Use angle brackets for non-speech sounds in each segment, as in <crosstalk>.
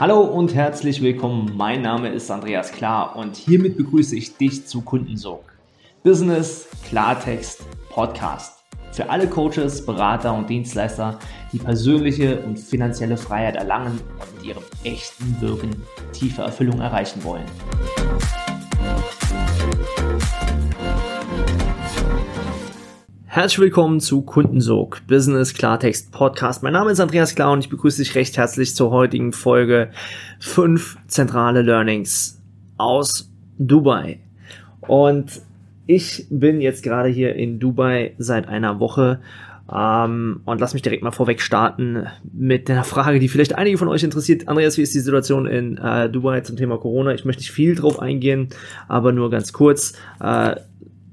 Hallo und herzlich willkommen. Mein Name ist Andreas Klar und hiermit begrüße ich dich zu Kundensog. Business Klartext Podcast. Für alle Coaches, Berater und Dienstleister, die persönliche und finanzielle Freiheit erlangen und mit ihrem echten Wirken tiefe Erfüllung erreichen wollen. Herzlich willkommen zu Kundensog, Business Klartext Podcast. Mein Name ist Andreas Klar und ich begrüße dich recht herzlich zur heutigen Folge 5 zentrale Learnings aus Dubai. Und ich bin jetzt gerade hier in Dubai seit einer Woche ähm, und lass mich direkt mal vorweg starten mit der Frage, die vielleicht einige von euch interessiert. Andreas, wie ist die Situation in äh, Dubai zum Thema Corona? Ich möchte nicht viel drauf eingehen, aber nur ganz kurz. Äh,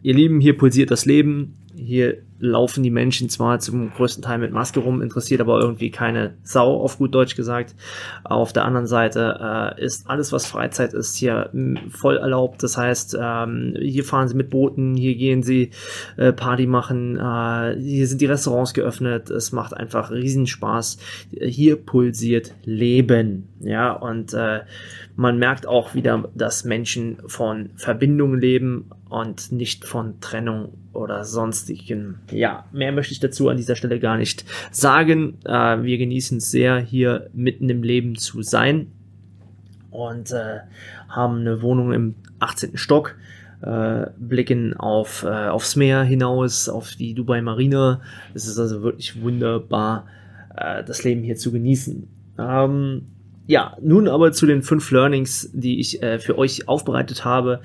ihr Lieben, hier pulsiert das Leben hier laufen die Menschen zwar zum größten Teil mit Maske rum, interessiert aber irgendwie keine Sau, auf gut Deutsch gesagt. Auf der anderen Seite äh, ist alles, was Freizeit ist, hier voll erlaubt. Das heißt, ähm, hier fahren sie mit Booten, hier gehen sie äh, Party machen, äh, hier sind die Restaurants geöffnet. Es macht einfach Riesenspaß. Hier pulsiert Leben. Ja, und äh, man merkt auch wieder, dass Menschen von Verbindung leben und nicht von Trennung oder sonstigen. Ja, mehr möchte ich dazu an dieser Stelle gar nicht sagen. Äh, wir genießen es sehr, hier mitten im Leben zu sein und äh, haben eine Wohnung im 18. Stock. Äh, blicken auf, äh, aufs Meer hinaus, auf die Dubai Marina. Es ist also wirklich wunderbar, äh, das Leben hier zu genießen. Ähm, ja, nun aber zu den fünf Learnings, die ich äh, für euch aufbereitet habe.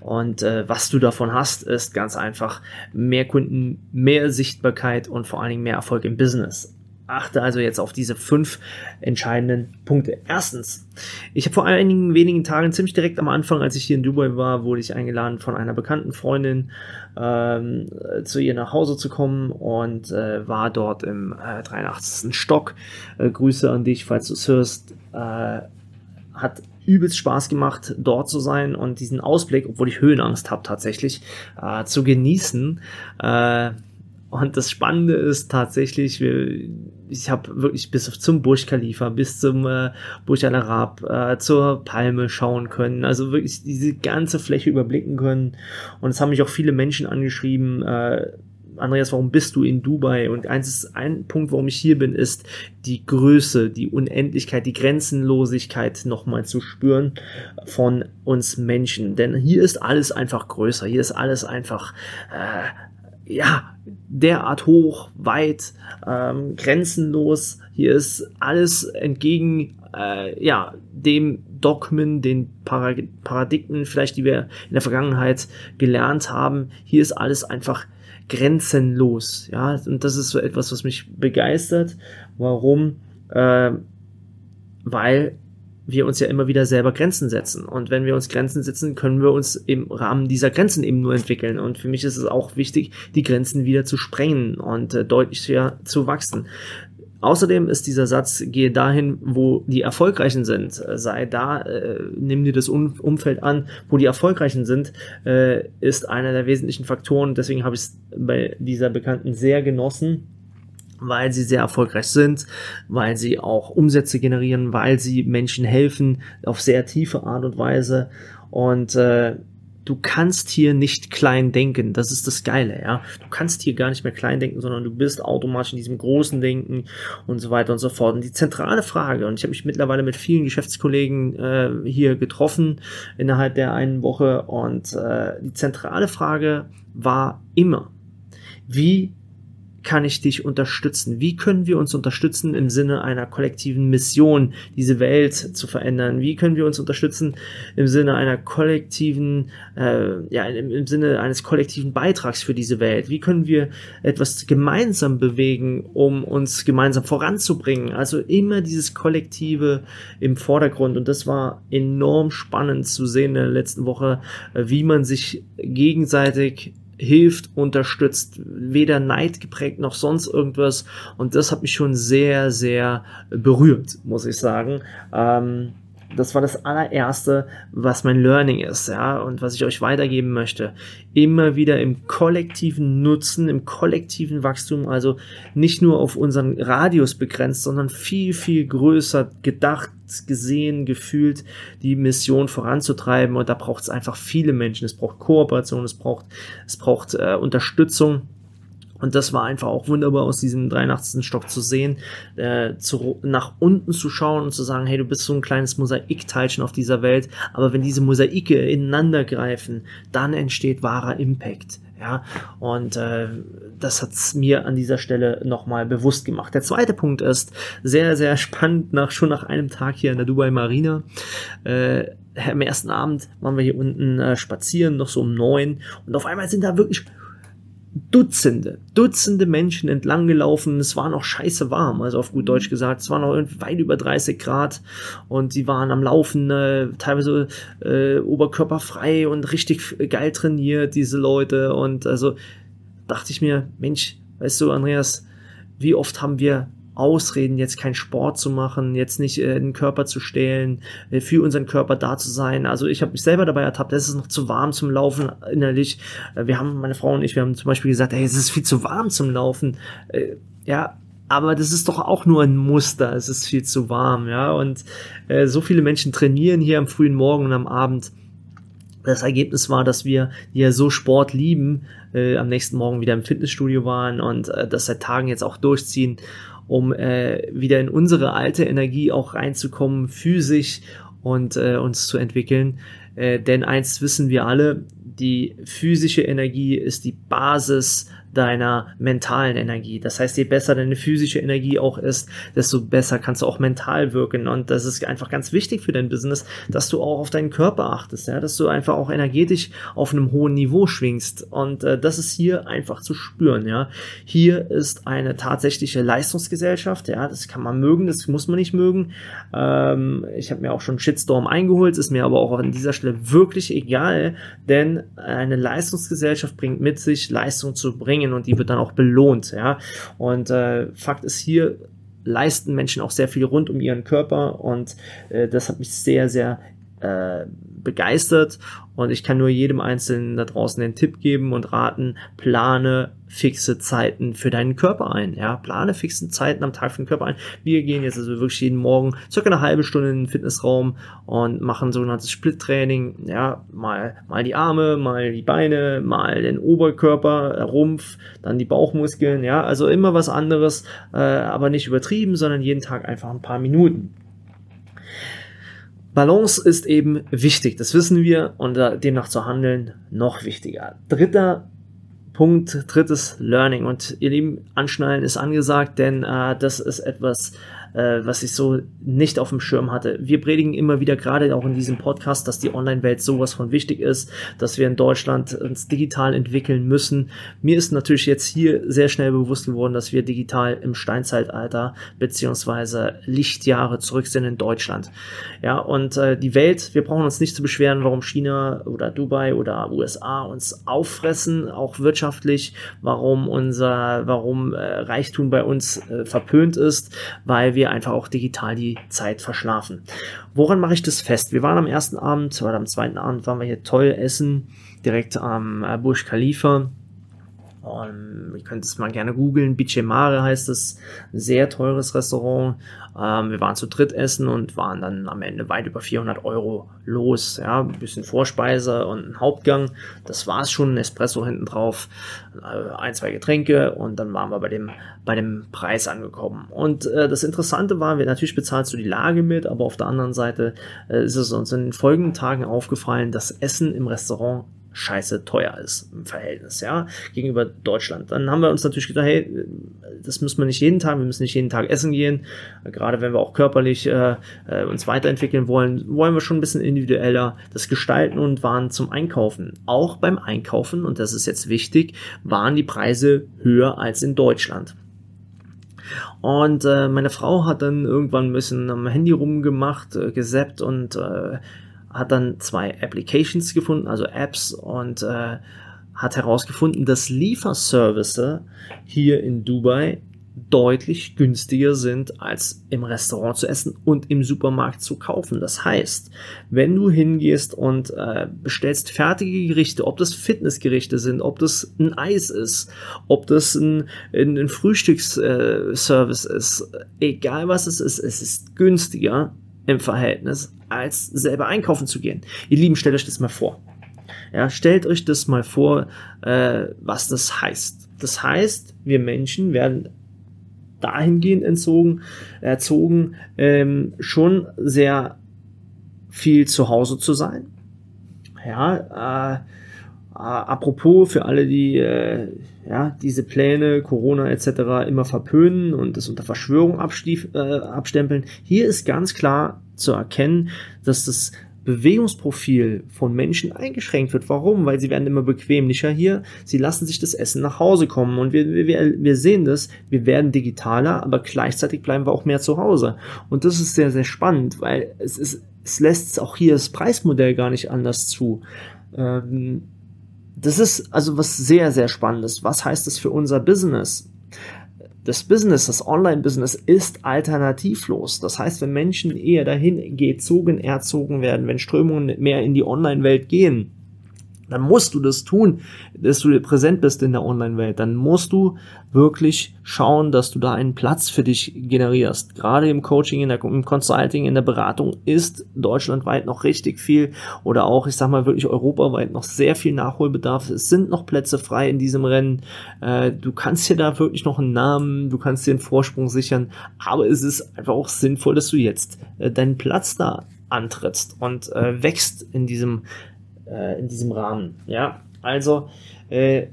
Und äh, was du davon hast, ist ganz einfach mehr Kunden, mehr Sichtbarkeit und vor allen Dingen mehr Erfolg im Business. Achte also jetzt auf diese fünf entscheidenden Punkte. Erstens, ich habe vor einigen wenigen Tagen, ziemlich direkt am Anfang, als ich hier in Dubai war, wurde ich eingeladen von einer bekannten Freundin, ähm, zu ihr nach Hause zu kommen und äh, war dort im äh, 83. Stock. Äh, Grüße an dich, falls du es hörst. Äh, hat übelst Spaß gemacht, dort zu sein und diesen Ausblick, obwohl ich Höhenangst habe tatsächlich, äh, zu genießen. Äh, und das Spannende ist tatsächlich, ich habe wirklich bis zum Burj Khalifa, bis zum äh, Burj Al Arab, äh, zur Palme schauen können. Also wirklich diese ganze Fläche überblicken können. Und es haben mich auch viele Menschen angeschrieben, äh, Andreas, warum bist du in Dubai? Und eins ist ein Punkt, warum ich hier bin, ist die Größe, die Unendlichkeit, die Grenzenlosigkeit nochmal zu spüren von uns Menschen. Denn hier ist alles einfach größer. Hier ist alles einfach, äh, ja, derart hoch, weit, ähm, grenzenlos. Hier ist alles entgegen äh, ja, dem Dogmen, den Paradigmen, vielleicht die wir in der Vergangenheit gelernt haben. Hier ist alles einfach grenzenlos. Ja, und das ist so etwas, was mich begeistert. Warum? Äh, weil wir uns ja immer wieder selber Grenzen setzen. Und wenn wir uns Grenzen setzen, können wir uns im Rahmen dieser Grenzen eben nur entwickeln. Und für mich ist es auch wichtig, die Grenzen wieder zu sprengen und äh, deutlicher zu wachsen. Außerdem ist dieser Satz, gehe dahin, wo die Erfolgreichen sind. Sei da, äh, nimm dir das um Umfeld an, wo die Erfolgreichen sind, äh, ist einer der wesentlichen Faktoren. Deswegen habe ich es bei dieser Bekannten sehr genossen, weil sie sehr erfolgreich sind, weil sie auch Umsätze generieren, weil sie Menschen helfen auf sehr tiefe Art und Weise. Und äh, du kannst hier nicht klein denken. Das ist das Geile, ja. Du kannst hier gar nicht mehr klein denken, sondern du bist automatisch in diesem großen Denken und so weiter und so fort. Und die zentrale Frage, und ich habe mich mittlerweile mit vielen Geschäftskollegen äh, hier getroffen innerhalb der einen Woche, und äh, die zentrale Frage war immer, wie kann ich dich unterstützen? Wie können wir uns unterstützen im Sinne einer kollektiven Mission, diese Welt zu verändern? Wie können wir uns unterstützen im Sinne einer kollektiven, äh, ja, im, im Sinne eines kollektiven Beitrags für diese Welt? Wie können wir etwas gemeinsam bewegen, um uns gemeinsam voranzubringen? Also immer dieses Kollektive im Vordergrund. Und das war enorm spannend zu sehen in der letzten Woche, äh, wie man sich gegenseitig hilft, unterstützt, weder Neid geprägt noch sonst irgendwas. Und das hat mich schon sehr, sehr berührt, muss ich sagen. Ähm, das war das allererste, was mein Learning ist, ja, und was ich euch weitergeben möchte. Immer wieder im kollektiven Nutzen, im kollektiven Wachstum, also nicht nur auf unseren Radius begrenzt, sondern viel, viel größer gedacht, gesehen, gefühlt, die Mission voranzutreiben. Und da braucht es einfach viele Menschen. Es braucht Kooperation, es braucht, es braucht äh, Unterstützung. Und das war einfach auch wunderbar aus diesem 83. Stock zu sehen, äh, zu, nach unten zu schauen und zu sagen, hey, du bist so ein kleines Mosaikteilchen auf dieser Welt, aber wenn diese Mosaike ineinander greifen, dann entsteht wahrer Impact. Ja, und äh, das hat's mir an dieser Stelle nochmal bewusst gemacht. Der zweite Punkt ist sehr, sehr <laughs> spannend, nach, schon nach einem Tag hier in der Dubai Marina. Äh, am ersten Abend waren wir hier unten äh, spazieren, noch so um neun, und auf einmal sind da wirklich Dutzende, Dutzende Menschen entlang gelaufen. Es war noch scheiße warm, also auf gut mhm. Deutsch gesagt. Es war noch weit über 30 Grad und sie waren am Laufen, äh, teilweise äh, oberkörperfrei und richtig geil trainiert, diese Leute. Und also dachte ich mir, Mensch, weißt du, Andreas, wie oft haben wir Ausreden, jetzt keinen Sport zu machen, jetzt nicht äh, den Körper zu stehlen, äh, für unseren Körper da zu sein. Also ich habe mich selber dabei ertappt, es ist noch zu warm zum Laufen innerlich. Äh, wir haben, meine Frau und ich, wir haben zum Beispiel gesagt, hey, es ist viel zu warm zum Laufen. Äh, ja, aber das ist doch auch nur ein Muster. Es ist viel zu warm, ja. Und äh, so viele Menschen trainieren hier am frühen Morgen und am Abend. Das Ergebnis war, dass wir, die ja so Sport lieben, äh, am nächsten Morgen wieder im Fitnessstudio waren und äh, das seit Tagen jetzt auch durchziehen um äh, wieder in unsere alte Energie auch reinzukommen, physisch und äh, uns zu entwickeln. Äh, denn eins wissen wir alle, die physische Energie ist die Basis deiner mentalen Energie. Das heißt, je besser deine physische Energie auch ist, desto besser kannst du auch mental wirken. Und das ist einfach ganz wichtig für dein Business, dass du auch auf deinen Körper achtest, ja, dass du einfach auch energetisch auf einem hohen Niveau schwingst. Und äh, das ist hier einfach zu spüren, ja. Hier ist eine tatsächliche Leistungsgesellschaft, ja, das kann man mögen, das muss man nicht mögen. Ähm, ich habe mir auch schon Shitstorm eingeholt, ist mir aber auch an dieser Stelle wirklich egal, denn eine Leistungsgesellschaft bringt mit sich, Leistung zu bringen und die wird dann auch belohnt, ja. Und äh, Fakt ist hier, leisten Menschen auch sehr viel rund um ihren Körper und äh, das hat mich sehr, sehr äh, begeistert und ich kann nur jedem Einzelnen da draußen den Tipp geben und raten, plane fixe Zeiten für deinen Körper ein. Ja, plane fixe Zeiten am Tag für den Körper ein. Wir gehen jetzt also wirklich jeden Morgen circa eine halbe Stunde in den Fitnessraum und machen sogenanntes Split-Training. Ja, mal, mal die Arme, mal die Beine, mal den Oberkörper, Rumpf, dann die Bauchmuskeln. Ja, also immer was anderes, äh, aber nicht übertrieben, sondern jeden Tag einfach ein paar Minuten. Balance ist eben wichtig, das wissen wir und demnach zu handeln noch wichtiger. Dritter Punkt, drittes Learning und ihr Lieben, Anschnallen ist angesagt, denn äh, das ist etwas, äh, was ich so nicht auf dem Schirm hatte. Wir predigen immer wieder, gerade auch in diesem Podcast, dass die Online-Welt sowas von wichtig ist, dass wir in Deutschland uns digital entwickeln müssen. Mir ist natürlich jetzt hier sehr schnell bewusst geworden, dass wir digital im Steinzeitalter beziehungsweise Lichtjahre zurück sind in Deutschland. Ja, und äh, die Welt, wir brauchen uns nicht zu beschweren, warum China oder Dubai oder USA uns auffressen, auch wirtschaftlich, warum unser, warum äh, Reichtum bei uns äh, verpönt ist, weil wir einfach auch digital die Zeit verschlafen. Woran mache ich das fest? Wir waren am ersten Abend oder am zweiten Abend waren wir hier toll essen, direkt am äh, Burj Khalifa. Um, ihr könnt es mal gerne googeln. Bichemare heißt es. Sehr teures Restaurant. Ähm, wir waren zu dritt essen und waren dann am Ende weit über 400 Euro los. Ja, ein bisschen Vorspeise und ein Hauptgang. Das war es schon. Ein Espresso hinten drauf. Äh, ein, zwei Getränke und dann waren wir bei dem, bei dem Preis angekommen. Und äh, das Interessante war, wir natürlich bezahlst du die Lage mit, aber auf der anderen Seite äh, ist es uns in den folgenden Tagen aufgefallen, dass Essen im Restaurant scheiße teuer ist im Verhältnis, ja, gegenüber Deutschland. Dann haben wir uns natürlich gedacht, hey, das müssen wir nicht jeden Tag, wir müssen nicht jeden Tag essen gehen. Gerade wenn wir auch körperlich äh, äh, uns weiterentwickeln wollen, wollen wir schon ein bisschen individueller das gestalten und waren zum Einkaufen. Auch beim Einkaufen, und das ist jetzt wichtig, waren die Preise höher als in Deutschland. Und äh, meine Frau hat dann irgendwann ein bisschen am Handy rumgemacht, äh, gesappt und äh, hat dann zwei Applications gefunden, also Apps und äh, hat herausgefunden, dass Lieferservice hier in Dubai deutlich günstiger sind, als im Restaurant zu essen und im Supermarkt zu kaufen. Das heißt, wenn du hingehst und äh, bestellst fertige Gerichte, ob das Fitnessgerichte sind, ob das ein Eis ist, ob das ein, ein Frühstücksservice äh, ist, egal was es ist, es ist günstiger im Verhältnis, als selber einkaufen zu gehen. Ihr Lieben, stellt euch das mal vor. Ja, stellt euch das mal vor, äh, was das heißt. Das heißt, wir Menschen werden dahingehend entzogen, erzogen, ähm, schon sehr viel zu Hause zu sein. Ja, äh, apropos für alle, die äh, ja, diese Pläne, Corona etc. immer verpönen und das unter Verschwörung abstief, äh, abstempeln, hier ist ganz klar zu erkennen, dass das Bewegungsprofil von Menschen eingeschränkt wird. Warum? Weil sie werden immer bequemlicher hier. Sie lassen sich das Essen nach Hause kommen. Und wir, wir, wir sehen das. Wir werden digitaler, aber gleichzeitig bleiben wir auch mehr zu Hause. Und das ist sehr, sehr spannend, weil es ist, es lässt auch hier das Preismodell gar nicht anders zu. Ähm, das ist also was sehr, sehr Spannendes. Was heißt das für unser Business? das Business, das Online-Business ist alternativlos. Das heißt, wenn Menschen eher dahin gezogen, erzogen werden, wenn Strömungen mehr in die Online-Welt gehen, dann musst du das tun, dass du präsent bist in der Online-Welt. Dann musst du wirklich schauen, dass du da einen Platz für dich generierst. Gerade im Coaching, in der, im Consulting, in der Beratung ist deutschlandweit noch richtig viel oder auch, ich sag mal, wirklich europaweit noch sehr viel Nachholbedarf. Es sind noch Plätze frei in diesem Rennen. Äh, du kannst dir da wirklich noch einen Namen, du kannst dir einen Vorsprung sichern, aber es ist einfach auch sinnvoll, dass du jetzt äh, deinen Platz da antrittst und äh, wächst in diesem äh, in diesem Rahmen. Ja, also äh,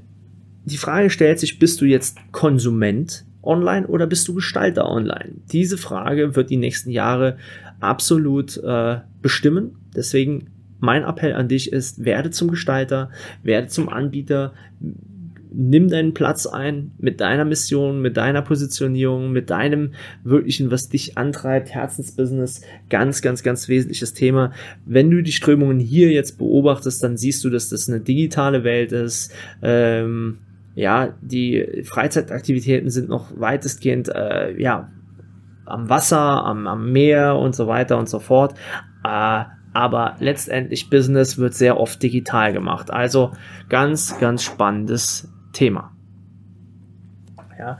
die Frage stellt sich, bist du jetzt Konsument online oder bist du Gestalter online? Diese Frage wird die nächsten Jahre absolut äh, bestimmen. Deswegen mein Appell an dich ist, werde zum Gestalter, werde zum Anbieter, nimm deinen Platz ein mit deiner Mission, mit deiner Positionierung, mit deinem wirklichen, was dich antreibt, Herzensbusiness, ganz, ganz, ganz wesentliches Thema. Wenn du die Strömungen hier jetzt beobachtest, dann siehst du, dass das eine digitale Welt ist. Ähm, ja, die Freizeitaktivitäten sind noch weitestgehend, äh, ja, am Wasser, am, am Meer und so weiter und so fort. Äh, aber letztendlich Business wird sehr oft digital gemacht. Also ganz, ganz spannendes Thema. Ja.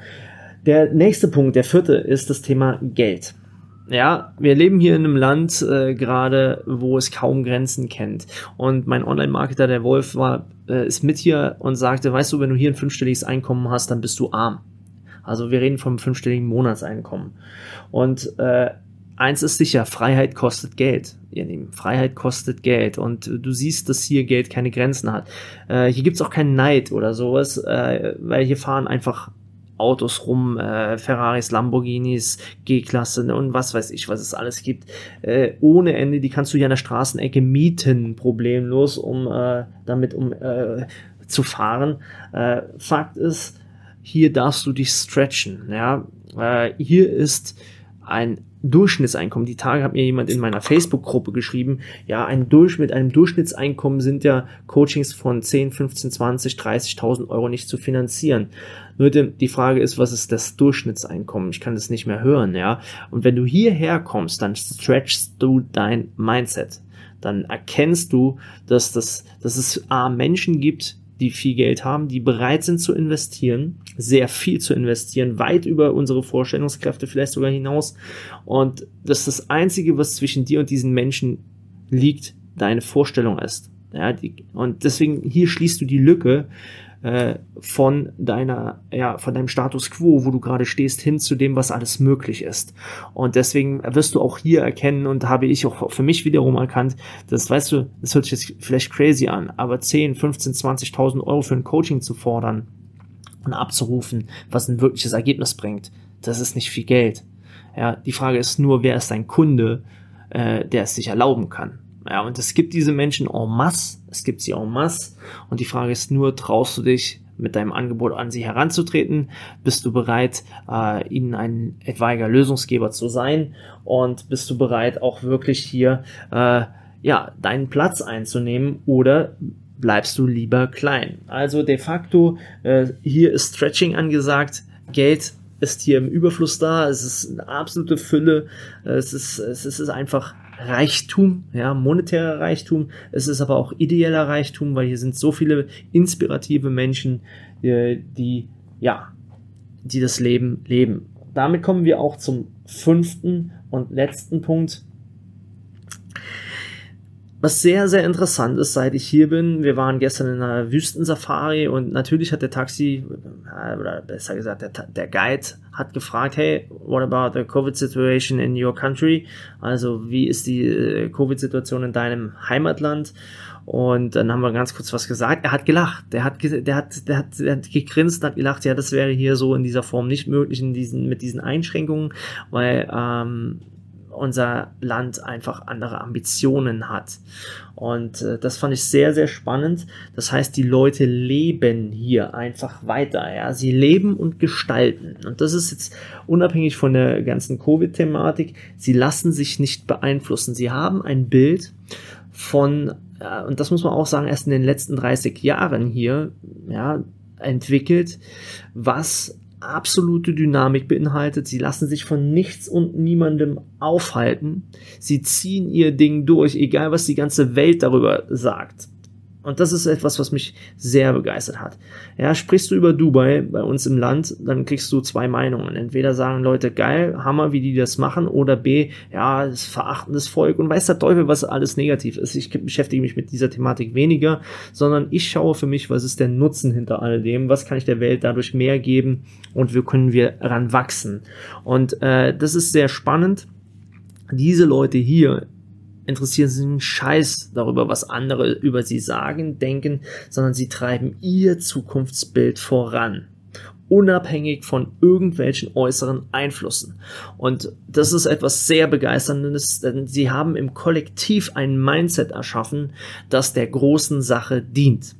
Der nächste Punkt, der vierte, ist das Thema Geld. Ja, wir leben hier in einem Land äh, gerade, wo es kaum Grenzen kennt. Und mein Online-Marketer, der Wolf, war, äh, ist mit hier und sagte, weißt du, wenn du hier ein fünfstelliges Einkommen hast, dann bist du arm. Also wir reden vom fünfstelligen Monatseinkommen. Und äh, eins ist sicher, Freiheit kostet Geld. Freiheit kostet Geld und du siehst, dass hier Geld keine Grenzen hat. Äh, hier gibt's auch keinen Neid oder sowas, äh, weil hier fahren einfach Autos rum, äh, Ferraris, Lamborghinis, G-Klasse ne, und was weiß ich, was es alles gibt. Äh, ohne Ende, die kannst du ja an der Straßenecke mieten, problemlos, um äh, damit um äh, zu fahren. Äh, Fakt ist, hier darfst du dich stretchen. Ja, äh, hier ist ein Durchschnittseinkommen. Die Tage hat mir jemand in meiner Facebook-Gruppe geschrieben, ja, ein Durch mit einem Durchschnittseinkommen sind ja Coachings von 10, 15, 20, 30.000 Euro nicht zu finanzieren. Nur die Frage ist, was ist das Durchschnittseinkommen? Ich kann das nicht mehr hören, ja. Und wenn du hierher kommst, dann stretchst du dein Mindset. Dann erkennst du, dass das, dass es A, Menschen gibt, die viel Geld haben, die bereit sind zu investieren, sehr viel zu investieren, weit über unsere Vorstellungskräfte vielleicht sogar hinaus. Und dass das Einzige, was zwischen dir und diesen Menschen liegt, deine Vorstellung ist. Ja, die, und deswegen hier schließt du die Lücke äh, von deiner, ja, von deinem Status quo, wo du gerade stehst, hin zu dem, was alles möglich ist. Und deswegen wirst du auch hier erkennen und habe ich auch für mich wiederum erkannt, dass, weißt du, das hört sich jetzt vielleicht crazy an, aber 10, 15, 20.000 Euro für ein Coaching zu fordern und abzurufen, was ein wirkliches Ergebnis bringt, das ist nicht viel Geld. Ja, die Frage ist nur, wer ist dein Kunde, äh, der es sich erlauben kann. Ja, und es gibt diese Menschen en masse, es gibt sie en masse. Und die Frage ist nur, traust du dich mit deinem Angebot an sie heranzutreten? Bist du bereit, äh, ihnen ein etwaiger Lösungsgeber zu sein? Und bist du bereit, auch wirklich hier, äh, ja, deinen Platz einzunehmen? Oder bleibst du lieber klein? Also de facto, äh, hier ist Stretching angesagt. Geld ist hier im Überfluss da. Es ist eine absolute Fülle. Es ist, es ist einfach Reichtum, ja, monetärer Reichtum. Es ist aber auch ideeller Reichtum, weil hier sind so viele inspirative Menschen, die, die ja, die das Leben leben. Damit kommen wir auch zum fünften und letzten Punkt. Was sehr, sehr interessant ist, seit ich hier bin, wir waren gestern in einer Wüstensafari und natürlich hat der Taxi, äh, oder besser gesagt, der, der Guide hat gefragt, hey, what about the COVID situation in your country? Also, wie ist die äh, Covid-Situation in deinem Heimatland? Und dann haben wir ganz kurz was gesagt. Er hat gelacht. Der hat, der hat, der hat, der hat gegrinst hat gelacht. Ja, das wäre hier so in dieser Form nicht möglich, in diesen, mit diesen Einschränkungen, weil ähm, unser Land einfach andere Ambitionen hat. Und äh, das fand ich sehr, sehr spannend. Das heißt, die Leute leben hier einfach weiter. Ja? Sie leben und gestalten. Und das ist jetzt unabhängig von der ganzen Covid-Thematik. Sie lassen sich nicht beeinflussen. Sie haben ein Bild von, äh, und das muss man auch sagen, erst in den letzten 30 Jahren hier, ja, entwickelt, was absolute Dynamik beinhaltet. Sie lassen sich von nichts und niemandem aufhalten. Sie ziehen ihr Ding durch, egal was die ganze Welt darüber sagt. Und das ist etwas, was mich sehr begeistert hat. Ja, sprichst du über Dubai bei uns im Land, dann kriegst du zwei Meinungen. Entweder sagen Leute, geil, Hammer, wie die das machen, oder B, ja, das verachtendes Volk und weiß der Teufel, was alles negativ ist. Ich beschäftige mich mit dieser Thematik weniger, sondern ich schaue für mich, was ist der Nutzen hinter all dem, was kann ich der Welt dadurch mehr geben und wie können wir ran wachsen. Und äh, das ist sehr spannend diese Leute hier interessieren sich einen Scheiß darüber, was andere über sie sagen, denken, sondern sie treiben ihr Zukunftsbild voran unabhängig von irgendwelchen äußeren Einflüssen. Und das ist etwas sehr begeisterndes, denn sie haben im Kollektiv ein Mindset erschaffen, das der großen Sache dient.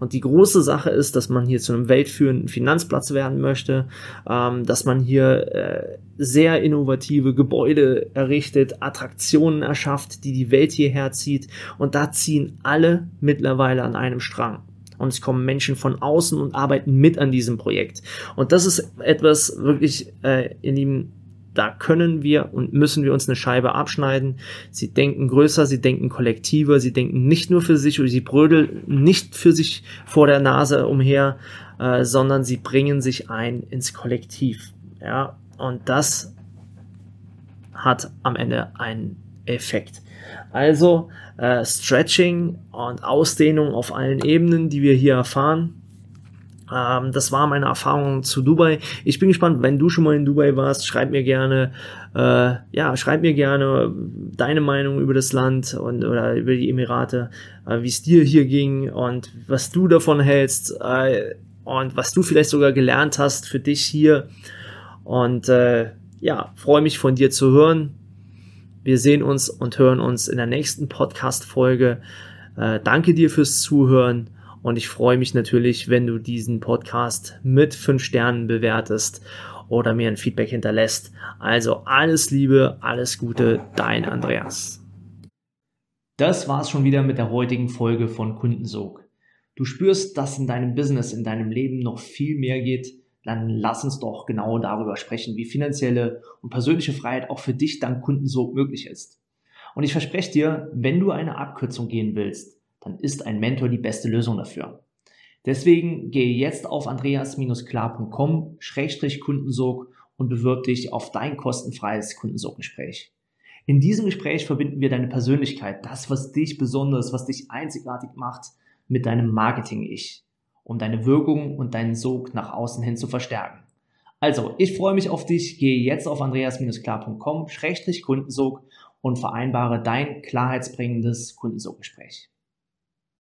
Und die große Sache ist, dass man hier zu einem weltführenden Finanzplatz werden möchte, ähm, dass man hier äh, sehr innovative Gebäude errichtet, Attraktionen erschafft, die die Welt hierher zieht. Und da ziehen alle mittlerweile an einem Strang. Und es kommen Menschen von außen und arbeiten mit an diesem Projekt. Und das ist etwas wirklich äh, in dem da können wir und müssen wir uns eine Scheibe abschneiden. Sie denken größer, sie denken kollektiver, sie denken nicht nur für sich oder sie brödeln nicht für sich vor der Nase umher, äh, sondern sie bringen sich ein ins Kollektiv. Ja, und das hat am Ende einen Effekt. Also äh, Stretching und Ausdehnung auf allen Ebenen, die wir hier erfahren, ähm, das war meine Erfahrung zu Dubai. Ich bin gespannt, wenn du schon mal in Dubai warst, schreib mir gerne, äh, ja, schreib mir gerne deine Meinung über das Land und oder über die Emirate, äh, wie es dir hier ging und was du davon hältst äh, und was du vielleicht sogar gelernt hast für dich hier. Und äh, ja, freue mich von dir zu hören. Wir sehen uns und hören uns in der nächsten Podcast-Folge. Äh, danke dir fürs Zuhören und ich freue mich natürlich, wenn du diesen Podcast mit fünf Sternen bewertest oder mir ein Feedback hinterlässt. Also alles Liebe, alles Gute, dein Andreas. Das war's schon wieder mit der heutigen Folge von Kundensog. Du spürst, dass in deinem Business, in deinem Leben noch viel mehr geht, dann lass uns doch genau darüber sprechen, wie finanzielle und persönliche Freiheit auch für dich dank Kundensog möglich ist. Und ich verspreche dir, wenn du eine Abkürzung gehen willst, dann ist ein Mentor die beste Lösung dafür. Deswegen gehe jetzt auf andreas-klar.com-kundensog und bewirb dich auf dein kostenfreies Kundensoggespräch. In diesem Gespräch verbinden wir deine Persönlichkeit, das, was dich besonders, was dich einzigartig macht, mit deinem Marketing-Ich, um deine Wirkung und deinen Sog nach außen hin zu verstärken. Also, ich freue mich auf dich. Gehe jetzt auf andreas-klar.com-kundensog und vereinbare dein klarheitsbringendes Kundensoggespräch.